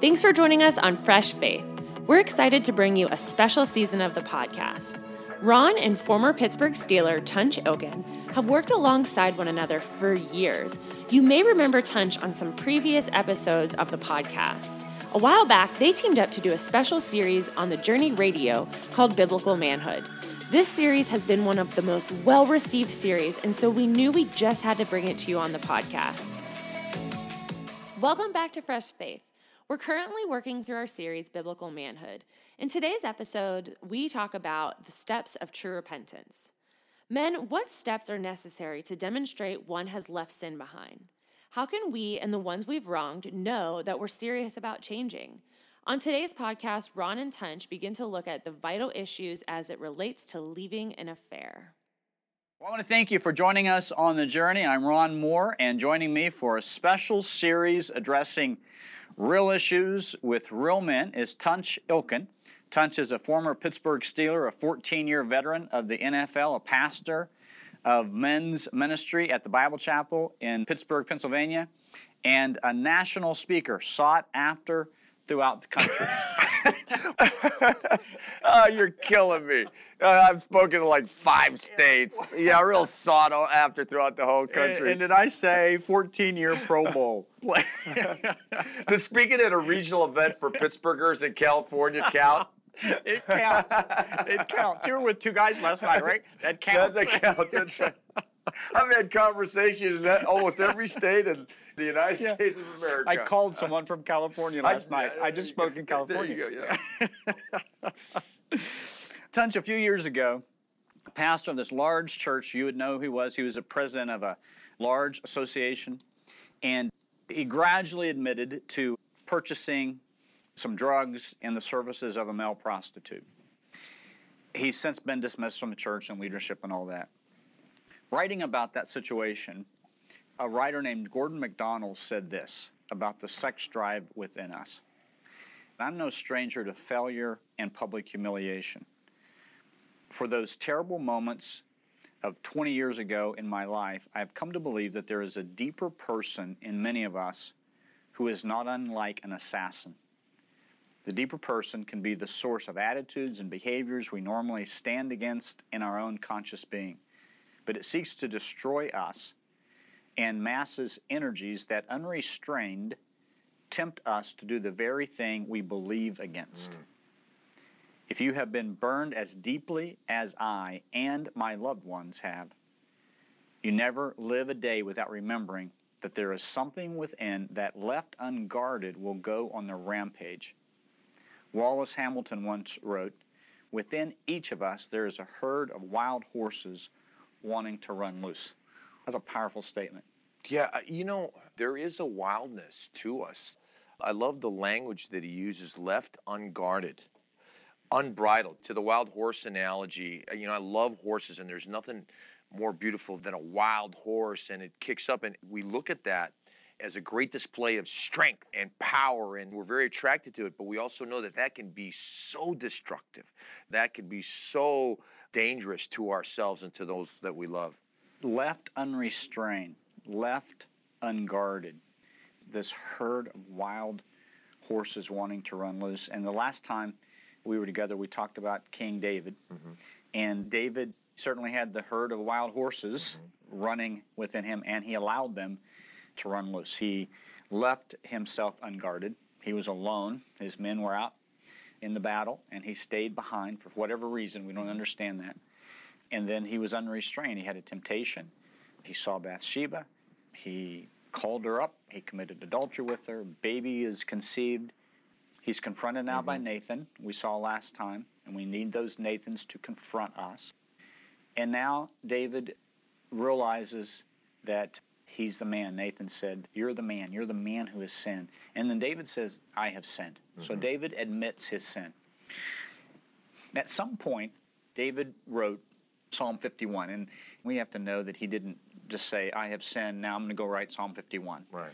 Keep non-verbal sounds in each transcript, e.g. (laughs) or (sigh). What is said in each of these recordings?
Thanks for joining us on Fresh Faith. We're excited to bring you a special season of the podcast. Ron and former Pittsburgh Steeler Tunch Ilkin have worked alongside one another for years. You may remember Tunch on some previous episodes of the podcast. A while back, they teamed up to do a special series on the Journey Radio called Biblical Manhood. This series has been one of the most well received series, and so we knew we just had to bring it to you on the podcast. Welcome back to Fresh Faith. We're currently working through our series, Biblical Manhood. In today's episode, we talk about the steps of true repentance. Men, what steps are necessary to demonstrate one has left sin behind? How can we and the ones we've wronged know that we're serious about changing? On today's podcast, Ron and Tunch begin to look at the vital issues as it relates to leaving an affair. Well, I want to thank you for joining us on the journey. I'm Ron Moore, and joining me for a special series addressing Real Issues with Real Men is Tunch Ilkin. Tunch is a former Pittsburgh Steeler, a 14 year veteran of the NFL, a pastor of men's ministry at the Bible Chapel in Pittsburgh, Pennsylvania, and a national speaker sought after throughout the country. (laughs) (laughs) oh, you're killing me. Uh, I've spoken to like five states. (laughs) Yeah, real sought after throughout the whole country. And, and did I say 14 year Pro Bowl? (laughs) Does speaking at a regional event for Pittsburghers in California count? It counts. It counts. You were with two guys last night, right? That counts. That, that counts. That's right. I've had conversations in almost every state in the United yeah. States of America. I called someone from California last I, night. I just spoke in California. There you go, yeah. (laughs) Tunch, a few years ago, a pastor of this large church, you would know who he was. He was a president of a large association, and he gradually admitted to purchasing some drugs and the services of a male prostitute. He's since been dismissed from the church and leadership and all that. Writing about that situation, a writer named Gordon MacDonald said this about the sex drive within us. I'm no stranger to failure and public humiliation. For those terrible moments of 20 years ago in my life, I have come to believe that there is a deeper person in many of us who is not unlike an assassin. The deeper person can be the source of attitudes and behaviors we normally stand against in our own conscious being but it seeks to destroy us and masses energies that unrestrained tempt us to do the very thing we believe against. Mm. If you have been burned as deeply as I and my loved ones have, you never live a day without remembering that there is something within that left unguarded will go on the rampage. Wallace Hamilton once wrote, Within each of us there is a herd of wild horses wanting to run loose. That's a powerful statement. Yeah, uh, you know, there is a wildness to us. I love the language that he uses left unguarded, unbridled. To the wild horse analogy, uh, you know, I love horses, and there's nothing more beautiful than a wild horse, and it kicks up. And we look at that as a great display of strength and power, and we're very attracted to it. But we also know that that can be so destructive, that can be so dangerous to ourselves and to those that we love. Left unrestrained, left unguarded, this herd of wild horses wanting to run loose. And the last time we were together, we talked about King David. Mm-hmm. And David certainly had the herd of wild horses mm-hmm. running within him, and he allowed them to run loose. He left himself unguarded. He was alone. His men were out in the battle, and he stayed behind for whatever reason. We don't understand that. And then he was unrestrained. He had a temptation. He saw Bathsheba. He called her up. He committed adultery with her. Baby is conceived. He's confronted now mm-hmm. by Nathan, we saw last time, and we need those Nathans to confront us. And now David realizes that he's the man. Nathan said, You're the man. You're the man who has sinned. And then David says, I have sinned. Mm-hmm. So David admits his sin. At some point, David wrote Psalm 51. And we have to know that he didn't just say, I have sinned, now I'm going to go write Psalm 51. Right.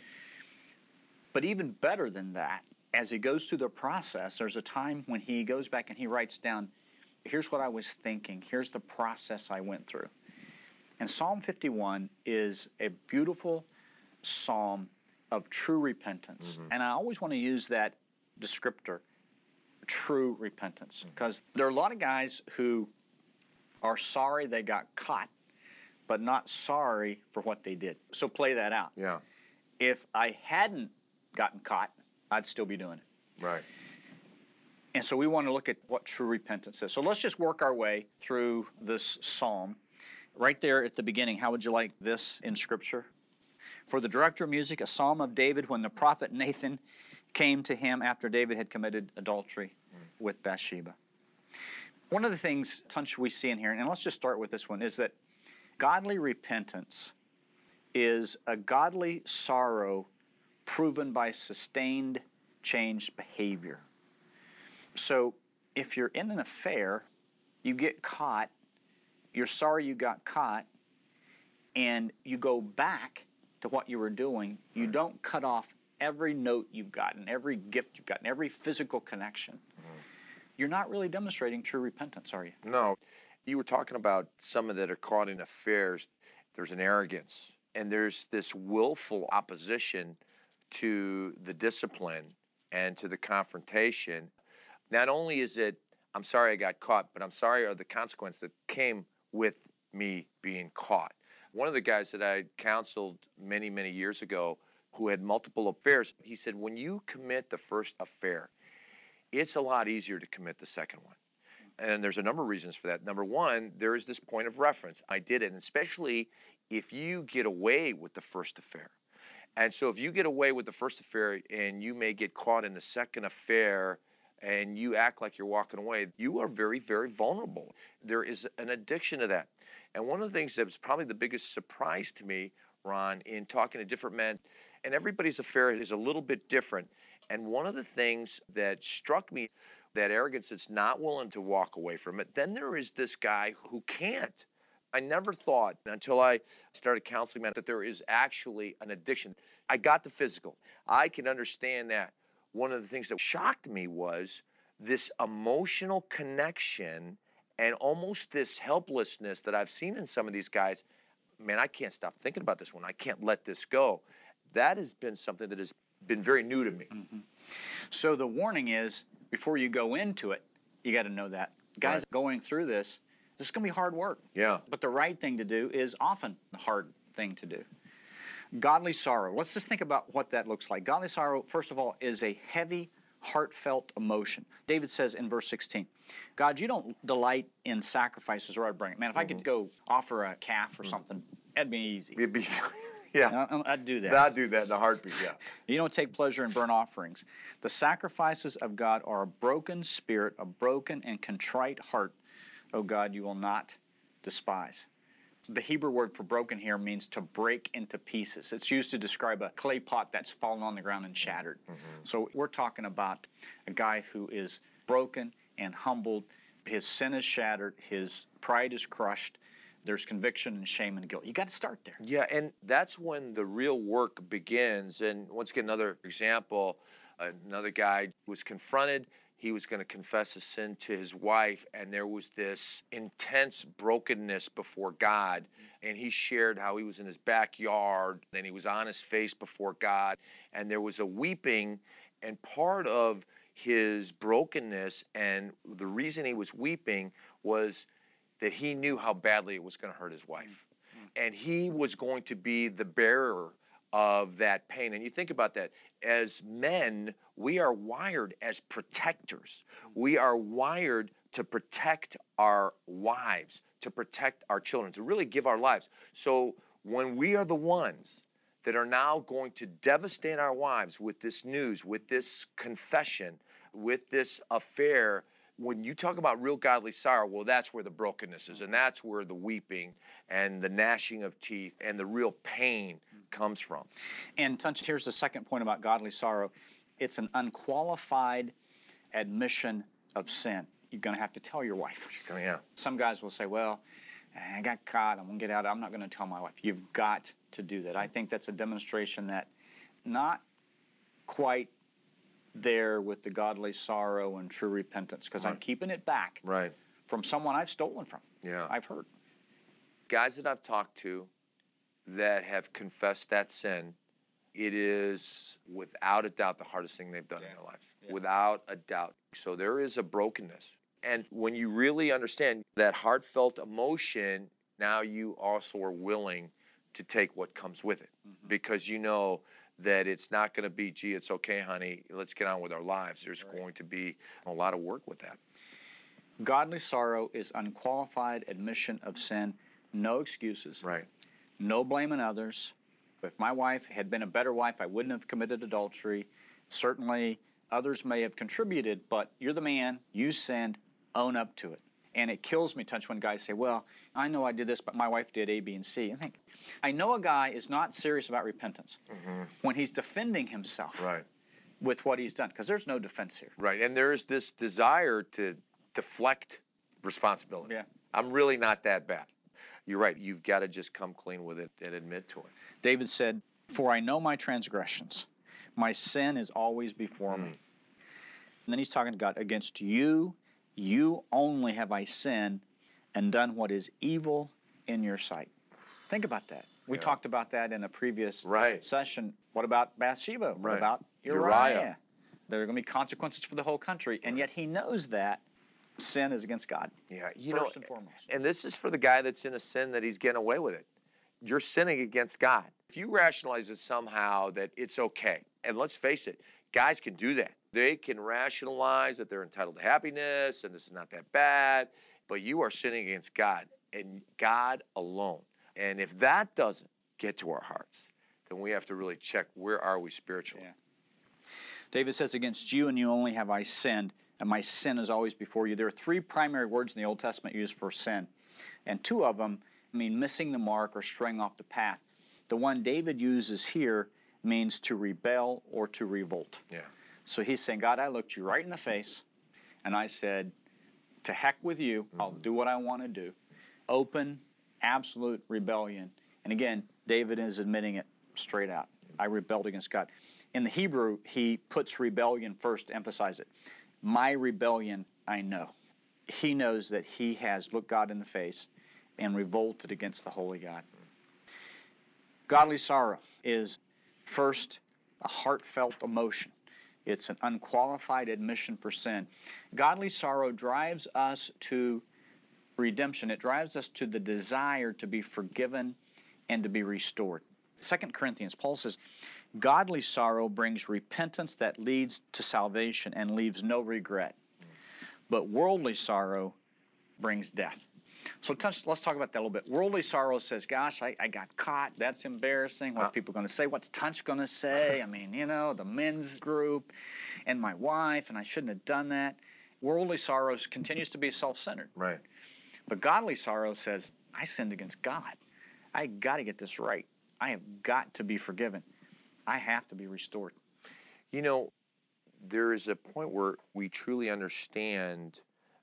But even better than that, as he goes through the process, there's a time when he goes back and he writes down, here's what I was thinking, here's the process I went through. And Psalm 51 is a beautiful psalm of true repentance. Mm-hmm. And I always want to use that descriptor, true repentance, because there are a lot of guys who are sorry they got caught, but not sorry for what they did. So play that out. Yeah. If I hadn't gotten caught, I'd still be doing it. Right. And so we want to look at what true repentance is. So let's just work our way through this psalm. Right there at the beginning, how would you like this in Scripture? For the director of music, a psalm of David when the prophet Nathan came to him after David had committed adultery mm. with Bathsheba. One of the things, Tunch, we see in here, and let's just start with this one, is that godly repentance is a godly sorrow proven by sustained changed behavior. So if you're in an affair, you get caught, you're sorry you got caught, and you go back to what you were doing, you don't cut off every note you've gotten, every gift you've gotten, every physical connection. Mm-hmm. You're not really demonstrating true repentance, are you? No. You were talking about some of that are caught in affairs. There's an arrogance, and there's this willful opposition to the discipline and to the confrontation. Not only is it, I'm sorry I got caught, but I'm sorry are the consequence that came with me being caught. One of the guys that I counseled many, many years ago who had multiple affairs, he said, when you commit the first affair, it's a lot easier to commit the second one. And there's a number of reasons for that. Number one, there is this point of reference. I did it, and especially if you get away with the first affair. And so if you get away with the first affair and you may get caught in the second affair and you act like you're walking away, you are very, very vulnerable. There is an addiction to that. And one of the things that was probably the biggest surprise to me, Ron, in talking to different men, and everybody's affair is a little bit different. And one of the things that struck me, that arrogance that's not willing to walk away from it, then there is this guy who can't. I never thought until I started counseling men that there is actually an addiction. I got the physical. I can understand that. One of the things that shocked me was this emotional connection and almost this helplessness that I've seen in some of these guys. Man, I can't stop thinking about this one. I can't let this go. That has been something that has been very new to me. Mm-hmm. So the warning is before you go into it, you got to know that. Guys Right. going through this, this is going to be hard work. Yeah. But the right thing to do is often the hard thing to do. Godly sorrow. Let's just think about what that looks like. Godly sorrow, first of all, is a heavy, heartfelt emotion. David says in verse 16, God, you don't delight in sacrifices or I bring it. Man, if I could mm-hmm. go offer a calf or mm. something, that'd be easy. It'd be, (laughs) yeah. I- I'd do that. I'd do that in a heartbeat, yeah. (laughs) You don't take pleasure in burnt offerings. The sacrifices of God are a broken spirit, a broken and contrite heart. O God, you will not despise. The Hebrew word for broken here means to break into pieces. It's used to describe a clay pot that's fallen on the ground and shattered. Mm-hmm. So we're talking about a guy who is broken and humbled. His sin is shattered, his pride is crushed. There's conviction and shame and guilt. You got to start there. Yeah, and that's when the real work begins. And once again, another example another guy was confronted. He was going to confess a sin to his wife, and there was this intense brokenness before God. And he shared how he was in his backyard and he was on his face before God, and there was a weeping. And part of his brokenness and the reason he was weeping was that he knew how badly it was going to hurt his wife. Mm. Mm. And he was going to be the bearer of that pain. And you think about that. As men, we are wired as protectors. Mm. We are wired to protect our wives, to protect our children, to really give our lives. So when we are the ones that are now going to devastate our wives with this news, with this confession, with this affair, when you talk about real godly sorrow, well, that's where the brokenness is, and mm-hmm. that's where the weeping and the gnashing of teeth and the real pain mm-hmm. comes from. And Tunch, here's the second point about godly sorrow it's an unqualified admission of sin. You're going to have to tell your wife. Yeah. Some guys will say, Well, I got caught. I'm going to get out. I'm not going to tell my wife. You've got to do that. I think that's a demonstration that not quite there with the godly sorrow and true repentance because I'm keeping it back Right. from someone I've stolen from. Yeah. I've heard. Guys that I've talked to that have confessed that sin, it is without a doubt the hardest thing they've done in their life. Without a doubt. So there is a brokenness. And when you really understand that heartfelt emotion, now you also are willing to take what comes with it mm-hmm. because you know that it's not going to be, gee, it's okay, honey, let's get on with our lives. There's going to be a lot of work with that. Godly sorrow is unqualified admission of sin, no excuses, Right. no blaming others. If my wife had been a better wife, I wouldn't have committed adultery. Certainly, others may have contributed, but you're the man, you sinned, own up to it. And it kills me, Tunch when guys say, Well, I know I did this, but my wife did A, B, and C. I think, I know a guy is not serious about repentance mm-hmm. when he's defending himself Right. with what he's done, because there's no defense here. Right. And there's this desire to deflect responsibility. Yeah. I'm really not that bad. You're right. You've got to just come clean with it and admit to it. David said, For I know my transgressions, my sin is always before me. Mm. And then he's talking to God, Against you, you only have I sinned and done what is evil in your sight. Think about that. We talked about that in a previous Right. session. What about Bathsheba? What Right. about Uriah? Uriah. There are going to be consequences for the whole country, and yet he knows that sin is against God. Yeah. You First know, and foremost. and this is for the guy that's in a sin that he's getting away with it. You're sinning against God. If you rationalize it somehow that it's okay, and let's face it, guys can do that. They can rationalize that they're entitled to happiness and this is not that bad, but you are sinning against God and God alone. And if that doesn't get to our hearts, then we have to really check where are we spiritually. Yeah. David says, Against you and you only have I sinned, and my sin is always before you. There are three primary words in the Old Testament used for sin, and two of them mean missing the mark or straying off the path. The one David uses here means to rebel or to revolt. Yeah. So he's saying, God, I looked you right in the face, and I said, To heck with you, I'll do what I want to do. Open, absolute rebellion. And again, David is admitting it straight out. I rebelled against God. In the Hebrew, he puts rebellion first to emphasize it. My rebellion, I know. He knows that he has looked God in the face and revolted against the holy God. Godly sorrow is first a heartfelt emotion. It's an unqualified admission for sin. Godly sorrow drives us to redemption. It drives us to the desire to be forgiven and to be restored. 2 Corinthians, Paul says, Godly sorrow brings repentance that leads to salvation and leaves no regret. But worldly sorrow brings death. So Tunch, let's talk about that a little bit. Worldly sorrow says, "Gosh, I, I got caught. That's embarrassing. What are uh. people going to say? What's Tunch going to say? I mean, you know, the men's group, and my wife, and I shouldn't have done that." Worldly sorrow continues to be self-centered, Right. but godly sorrow says, "I sinned against God. I got to get this right. I have got to be forgiven. I have to be restored." You know, there is a point where we truly understand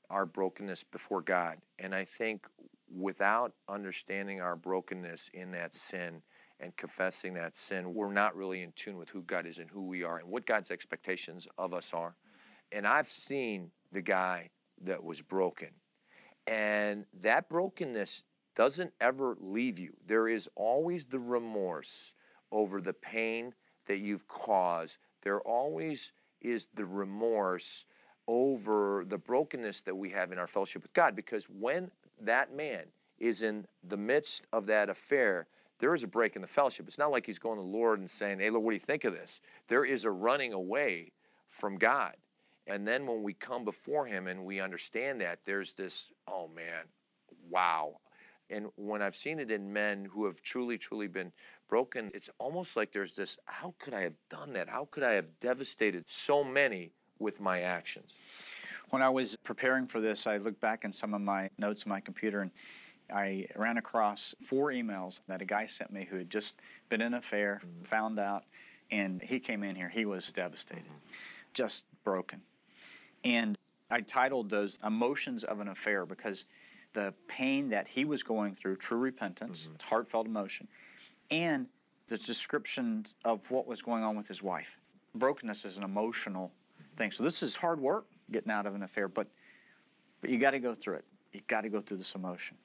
our brokenness before God. And I think without understanding our brokenness in that sin and confessing that sin, we're not really in tune with who God is and who we are and what God's expectations of us are. And I've seen the guy that was broken. And that brokenness doesn't ever leave you. There is always the remorse over the pain that you've caused. There always is the remorse over the brokenness that we have in our fellowship with God. Because when that man is in the midst of that affair, there is a break in the fellowship. It's not like he's going to the Lord and saying, Hey, Lord, what do you think of this? There is a running away from God. And then when we come before him and we understand that, there's this, oh man, wow. And when I've seen it in men who have truly, truly been broken, it's almost like there's this, how could I have done that? How could I have devastated so many with my actions? When I was preparing for this, I looked back in some of my notes on my computer and I ran across four emails that a guy sent me who had just been in an affair, mm-hmm. found out, and he came in here. He was devastated, mm-hmm. just broken. And I titled those Emotions of an Affair because the pain that he was going through, true repentance, mm-hmm. heartfelt emotion, and the descriptions of what was going on with his wife. Brokenness is an emotional thing. So this is hard work getting out of an affair, but but you got to go through it. You got to go through this emotion.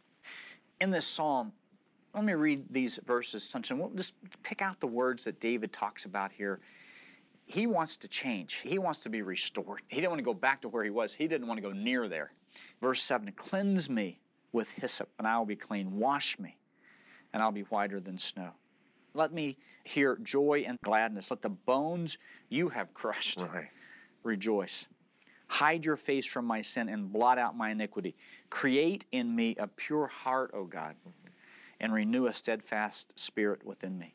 In this psalm, Let me read these verses, Tunch, we'll just pick out the words that David talks about here. He wants to change. He wants to be restored. He didn't want to go back to where he was. He didn't want to go near there. Verse 7 Cleanse me with hyssop, and I will be clean. Wash me, and I'll be whiter than snow. Let me hear joy and gladness. Let the bones you have crushed Right. Rejoice. Hide your face from my sin and blot out my iniquity. Create in me a pure heart, O God, and renew a steadfast spirit within me.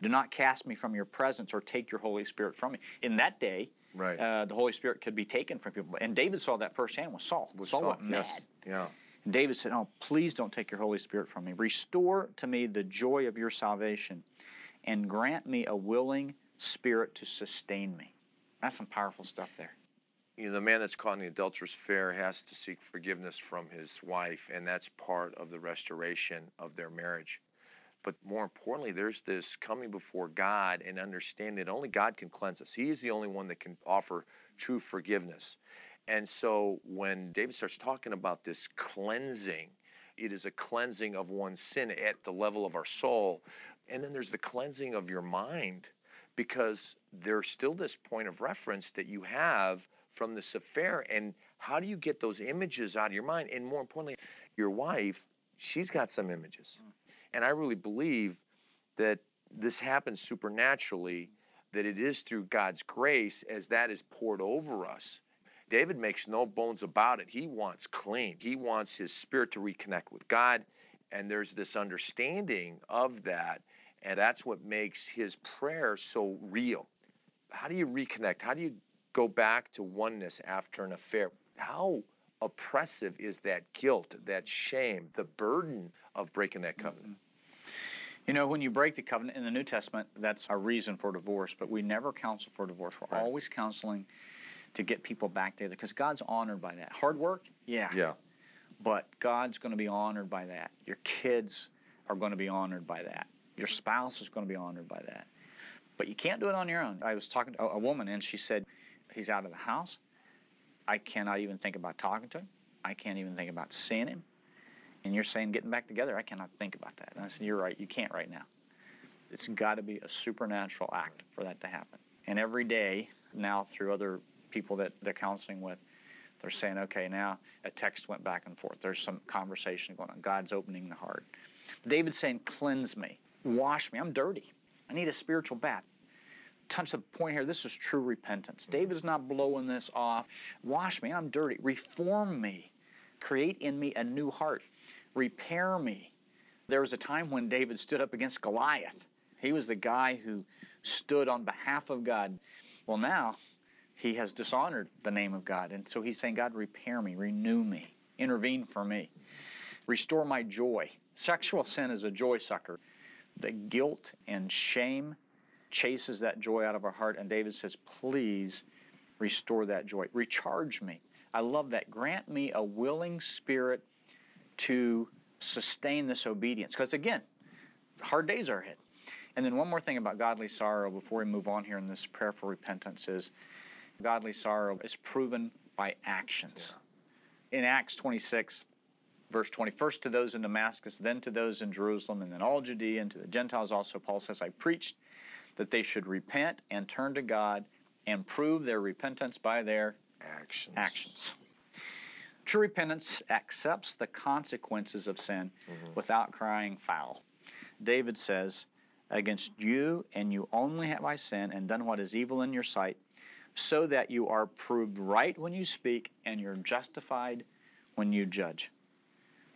Do not cast me from your presence or take your Holy Spirit from me. In that day, Right. uh, the Holy Spirit could be taken from people. And David saw that firsthand with Saul. With Saul Saul, went mad. yes. Yeah. And David said, Oh, please don't take your Holy Spirit from me. Restore to me the joy of your salvation and grant me a willing spirit to sustain me. That's some powerful stuff there. you know, the man that's caught in the adulterous affair has to seek forgiveness from his wife, and that's part of the restoration of their marriage. But more importantly, there's this coming before God and understanding that only God can cleanse us. He is the only one that can offer true forgiveness. And so when David starts talking about this cleansing, it is a cleansing of one's sin at the level of our soul. And then there's the cleansing of your mind because there's still this point of reference that you have from this affair. And how do you get those images out of your mind? And more importantly, your wife, she's got some images. Mm. And I really believe that this happens supernaturally, that it is through God's grace as that is poured over us. David makes no bones about it. He wants clean, he wants his spirit to reconnect with God. And there's this understanding of that. And that's what makes his prayer so real. How do you reconnect? How do you go back to oneness after an affair? How oppressive is that guilt, that shame, the burden of breaking that covenant? Mm-hmm. You know, when you break the covenant in the New Testament, that's a reason for divorce, but we never counsel for divorce. We're Right. always counseling to get people back together because God's honored by that. Hard work? Yeah. Yeah. But God's going to be honored by that. Your kids are going to be honored by that. Your spouse is going to be honored by that. But you can't do it on your own. I was talking to a, woman and she said, He's out of the house. I cannot even think about talking to him. I can't even think about seeing him. And you're saying getting back together, I cannot think about that. And I said, You're right, you can't right now. It's got to be a supernatural act for that to happen. And every day now, through other people that they're counseling with, they're saying, okay, now a text went back and forth. There's some conversation going on. God's opening the heart. David's saying, cleanse me, wash me. I'm dirty. I need a spiritual bath. Tunch the point here. This is true repentance. Mm-hmm. David's not blowing this off. Wash me. I'm dirty. Reform me. Create in me a new heart. Repair me. There was a time when David stood up against Goliath. He was the guy who stood on behalf of God. Well, now he has dishonored the name of God. And so he's saying, God, repair me, renew me, intervene for me, restore my joy. Sexual sin is a joy sucker. The guilt and shame chases that joy out of our heart. And David says, please restore that joy, recharge me. I love that. Grant me a willing spirit to sustain this obedience. Because again, hard days are ahead. And then one more thing about godly sorrow before we move on here in this prayer for repentance is godly sorrow is proven by actions. In Acts 26, verse 20, first to those in Damascus, then to those in Jerusalem, and then all Judea, and to the Gentiles also, Paul says, I preached that they should repent and turn to God and prove their repentance by their Actions. actions. True repentance accepts the consequences of sin mm-hmm. without crying foul. David says, Against you and you only have I sinned and done what is evil in your sight, so that you are proved right when you speak and you're justified when you judge.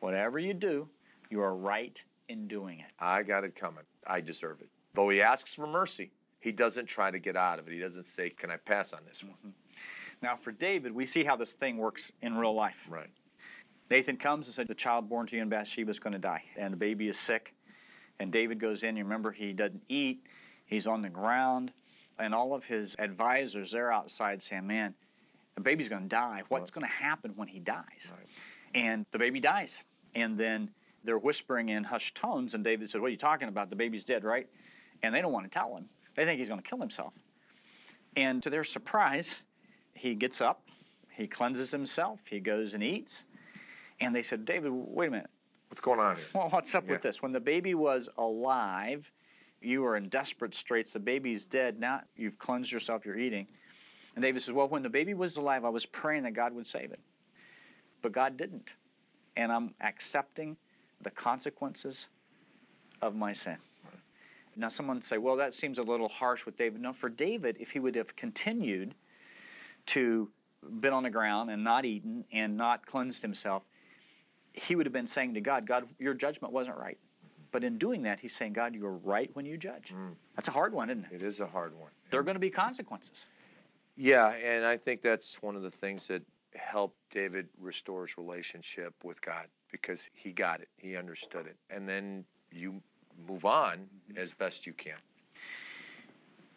Whatever you do, you are right in doing it. I got it coming. I deserve it. Though he asks for mercy, he doesn't try to get out of it. He doesn't say, Can I pass on this one? Mm-hmm. Now, for David, we see how this thing works in real life. Right. Nathan comes and said, The child born to you in Bathsheba is going to die, and the baby is sick. And David goes in. You remember, he doesn't eat, he's on the ground, and all of his advisors, they're outside saying, Man, the baby's going to die. What's going to happen when he dies? And the baby dies. And then they're whispering in hushed tones, and David said, What are you talking about? The baby's dead, right? And they don't want to tell him. They think he's going to kill himself. And to their surprise, he gets up, he cleanses himself, he goes and eats. And they said, David, wait a minute. What's going on here? Well, what's up Yeah. with this? When the baby was alive, you were in desperate straits. The baby's dead. Now you've cleansed yourself, you're eating. And David says, Well, when the baby was alive, I was praying that God would save it. But God didn't. And I'm accepting the consequences of my sin. Now, someone say, Well, that seems a little harsh with David. No, for David, if he would have continued to been on the ground and not eaten and not cleansed himself, he would have been saying to God, God, your judgment wasn't right. But in doing that, he's saying, God, you're right when you judge. Mm. That's a hard one, isn't it? It is a hard one. There are going to be consequences. Yeah, and I think that's one of the things that helped David restore his relationship with God because he got it, he understood it, and then you move on as best you can.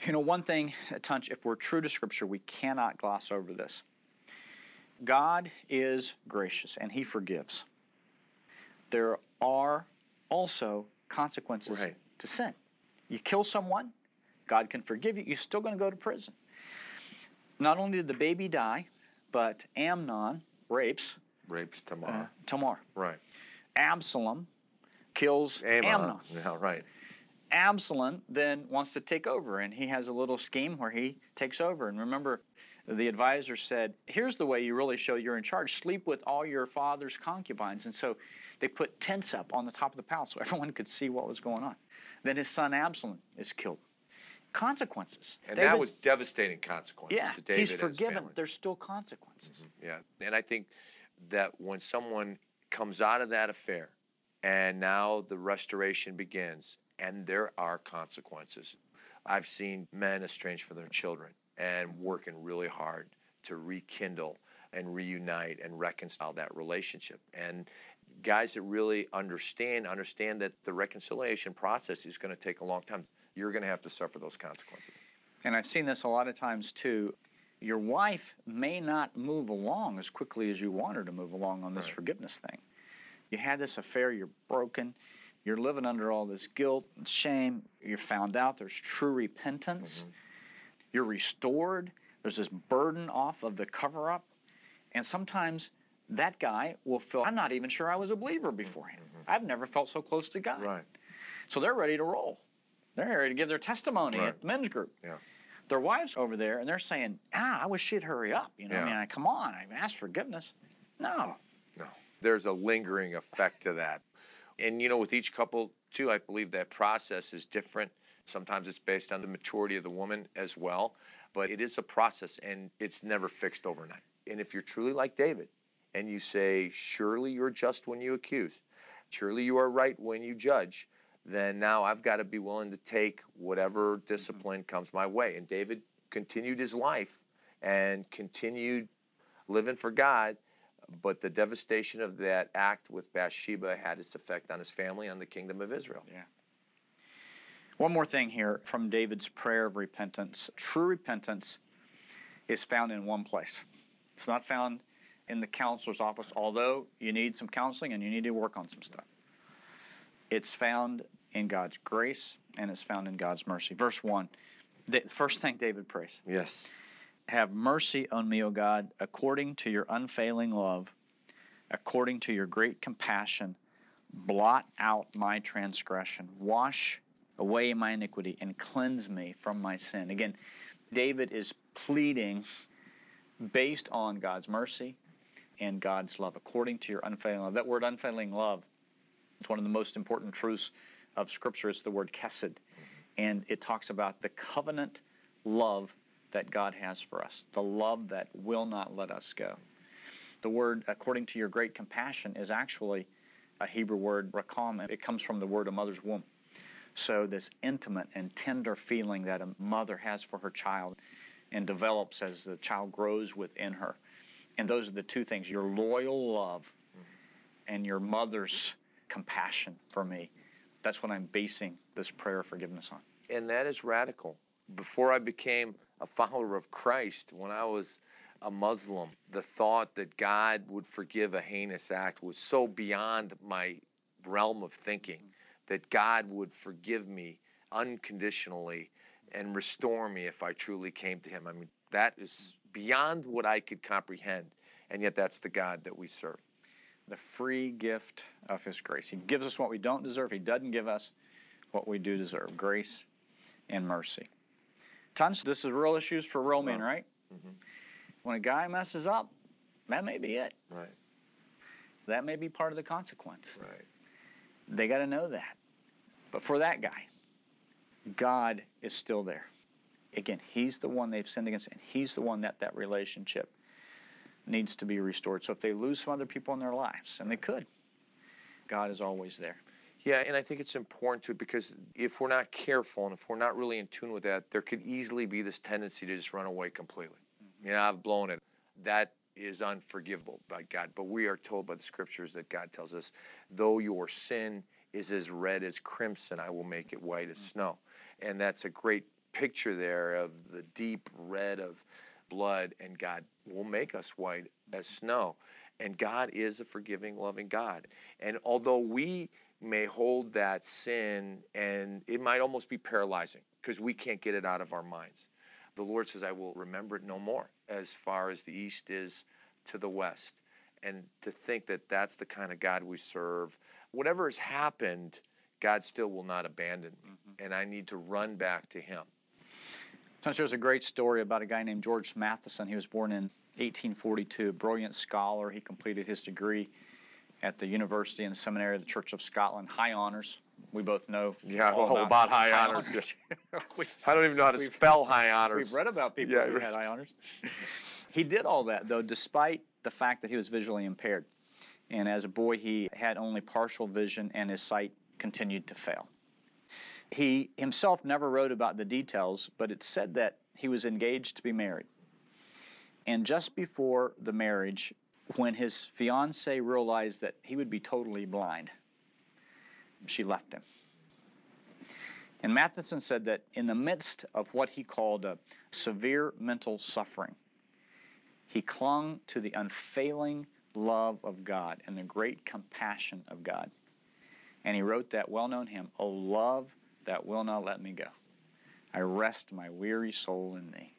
You know, one thing, Tunch, if we're true to Scripture, we cannot gloss over this. God is gracious and He forgives. There are also consequences Right. to sin. You kill someone, God can forgive you, you're still going to go to prison. Not only did the baby die, but Amnon rapes Rapes uh, Tamar. Tamar. right. Absalom kills Amon. Amnon. Yeah, right. Absalom then wants to take over, and he has a little scheme where he takes over. And remember, the advisor said, Here's the way you really show you're in charge sleep with all your father's concubines. And so they put tents up on the top of the palace so everyone could see what was going on. Then his son Absalom is killed. Consequences. And David- that was devastating consequences yeah, to David. he's forgiven. There's still consequences. Mm-hmm, yeah, and I think that when someone comes out of that affair and now the restoration begins and there are consequences. I've seen men estranged from their children and working really hard to rekindle and reunite and reconcile that relationship. And guys that really understand understand that the reconciliation process is going to take a long time. You're going to have to suffer those consequences. And I've seen this a lot of times too. Your wife may not move along as quickly as you want her to move along on this Right. forgiveness thing. You had this affair, you're broken, you're living under all this guilt and shame, you're found out there's true repentance, mm-hmm. you're restored, there's this burden off of the cover up. And sometimes that guy will feel, I'm not even sure I was a believer beforehand. Mm-hmm. I've never felt so close to God. Right. So they're ready to roll. They're here to give their testimony Right. at the men's group. Yeah. Their wives over there, and they're saying, "Ah, I wish she'd hurry up." You know, I mean, I, come on, I've asked forgiveness. No, No, there's a lingering effect to that. And you know, with each couple, too, I believe that process is different. Sometimes it's based on the maturity of the woman as well, but it is a process and it's never fixed overnight. And if you're truly like David and you say, Surely you're just when you accuse, surely you are right when you judge, then now I've got to be willing to take whatever mm-hmm. discipline comes my way. And David continued his life and continued living for God, but the devastation of that act with Bathsheba had its effect on his family, on the kingdom of Israel. Yeah. One more thing here from David's prayer of repentance. True repentance is found in one place. It's not found in the counselor's office, although you need some counseling and you need to work on some stuff. It's found in God's grace and it's found in God's mercy. Verse 1, the first thing David prays Yes. Have mercy on me, O God, according to your unfailing love, according to your great compassion. Blot out my transgression, wash away my iniquity, and cleanse me from my sin. Again, David is pleading based on God's mercy and God's love, according to your unfailing love. That word unfailing love is one of the most important truths of Scripture. It's the word chesed, mm-hmm. and it talks about the covenant love that God has for us, the love that will not let us go. The word, according to your great compassion, is actually a Hebrew word, rakam. It comes from the word a mother's womb. So, this intimate and tender feeling that a mother has for her child and develops as the child grows within her. And those are the two things your loyal love mm-hmm. and your mother's compassion for me. That's what I'm basing this prayer of forgiveness on. And that is radical. Before I became a follower of Christ, when I was a Muslim, the thought that God would forgive a heinous act was so beyond my realm of thinking that God would forgive me unconditionally and restore me if I truly came to Him. I mean, that is beyond what I could comprehend. And yet, that's the God that we serve. The free gift of His grace. He gives us what we don't deserve, He doesn't give us what we do deserve grace and mercy. Tunch, this is real issues for real men, uh-huh. right? Mm-hmm. When a guy messes up, that may be it. Right. That may be part of the consequence. Right. They got to know that. But for that guy, God is still there. Again, He's the one they've sinned against, and He's the one that that relationship needs to be restored. So if they lose some other people in their lives, and they could, God is always there. Yeah, and I think it's important to because if we're not careful and if we're not really in tune with that, there could easily be this tendency to just run away completely. Mm-hmm. You know, I've blown it. That is unforgivable by God. But we are told by the scriptures that God tells us, though your sin is as red as crimson, I will make it white as mm-hmm. snow. And that's a great picture there of the deep red of blood, and God will make us white as snow. And God is a forgiving, loving God. And although we may hold that sin and it might almost be paralyzing because we can't get it out of our minds. The Lord says, I will remember it no more as far as the east is to the west. And to think that that's the kind of God we serve, whatever has happened, God still will not abandon me. Mm-hmm. And I need to run back to Him. Sometimes there's a great story about a guy named George Matheson. He was born in 1842, a brilliant scholar. He completed his degree at the University and Seminary of the Church of Scotland, high honors. We both know Yeah, all all about high honors. (laughs) (laughs) We- I don't even know how to spell high honors. We've read about people Yeah, who had high honors. (laughs) he did all that, though, despite the fact that he was visually impaired. And as a boy, he had only partial vision and his sight continued to fail. He himself never wrote about the details, but it's said that he was engaged to be married. And just before the marriage, when his fiancee realized that he would be totally blind, she left him. And Matheson said that in the midst of what he called a severe mental suffering, he clung to the unfailing love of God and the great compassion of God. And he wrote that well known hymn, O love that will not let me go. I rest my weary soul in thee.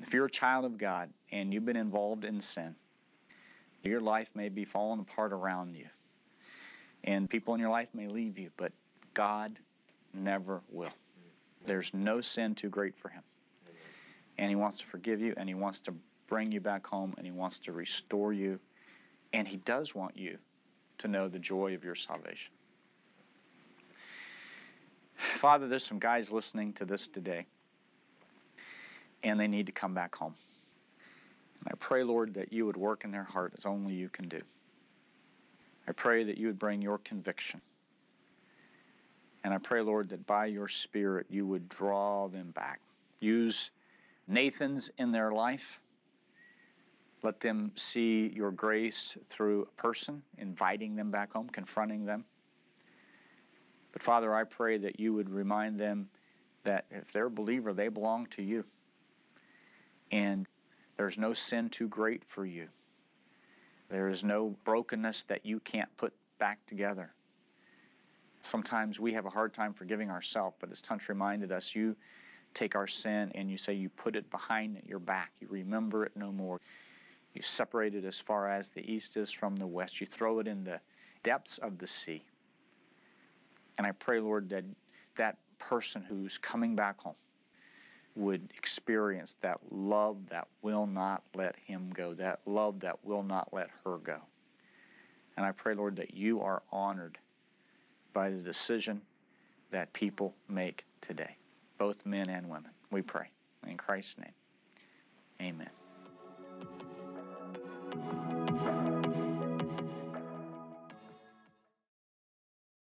If you're a child of God and you've been involved in sin, your life may be falling apart around you. And people in your life may leave you, but God never will. There's no sin too great for him. And he wants to forgive you, and he wants to bring you back home, and he wants to restore you. And he does want you to know the joy of your salvation. Father, there's some guys listening to this today, and they need to come back home. And I pray, Lord, that you would work in their heart as only you can do. I pray that you would bring your conviction. And I pray, Lord, that by your Spirit you would draw them back. Use Nathan's in their life. Let them see your grace through a person, inviting them back home, confronting them. But Father, I pray that you would remind them that if they're a believer, they belong to you. And there's no sin too great for you. There is no brokenness that you can't put back together. Sometimes we have a hard time forgiving ourselves, but as Tunch reminded us, you take our sin and you say you put it behind your back. You remember it no more. You separate it as far as the east is from the west. You throw it in the depths of the sea. And I pray, Lord, that that person who's coming back home would experience that love that will not let him go, that love that will not let her go. And I pray, Lord, that you are honored by the decision that people make today, both men and women. We pray. In Christ's name, amen.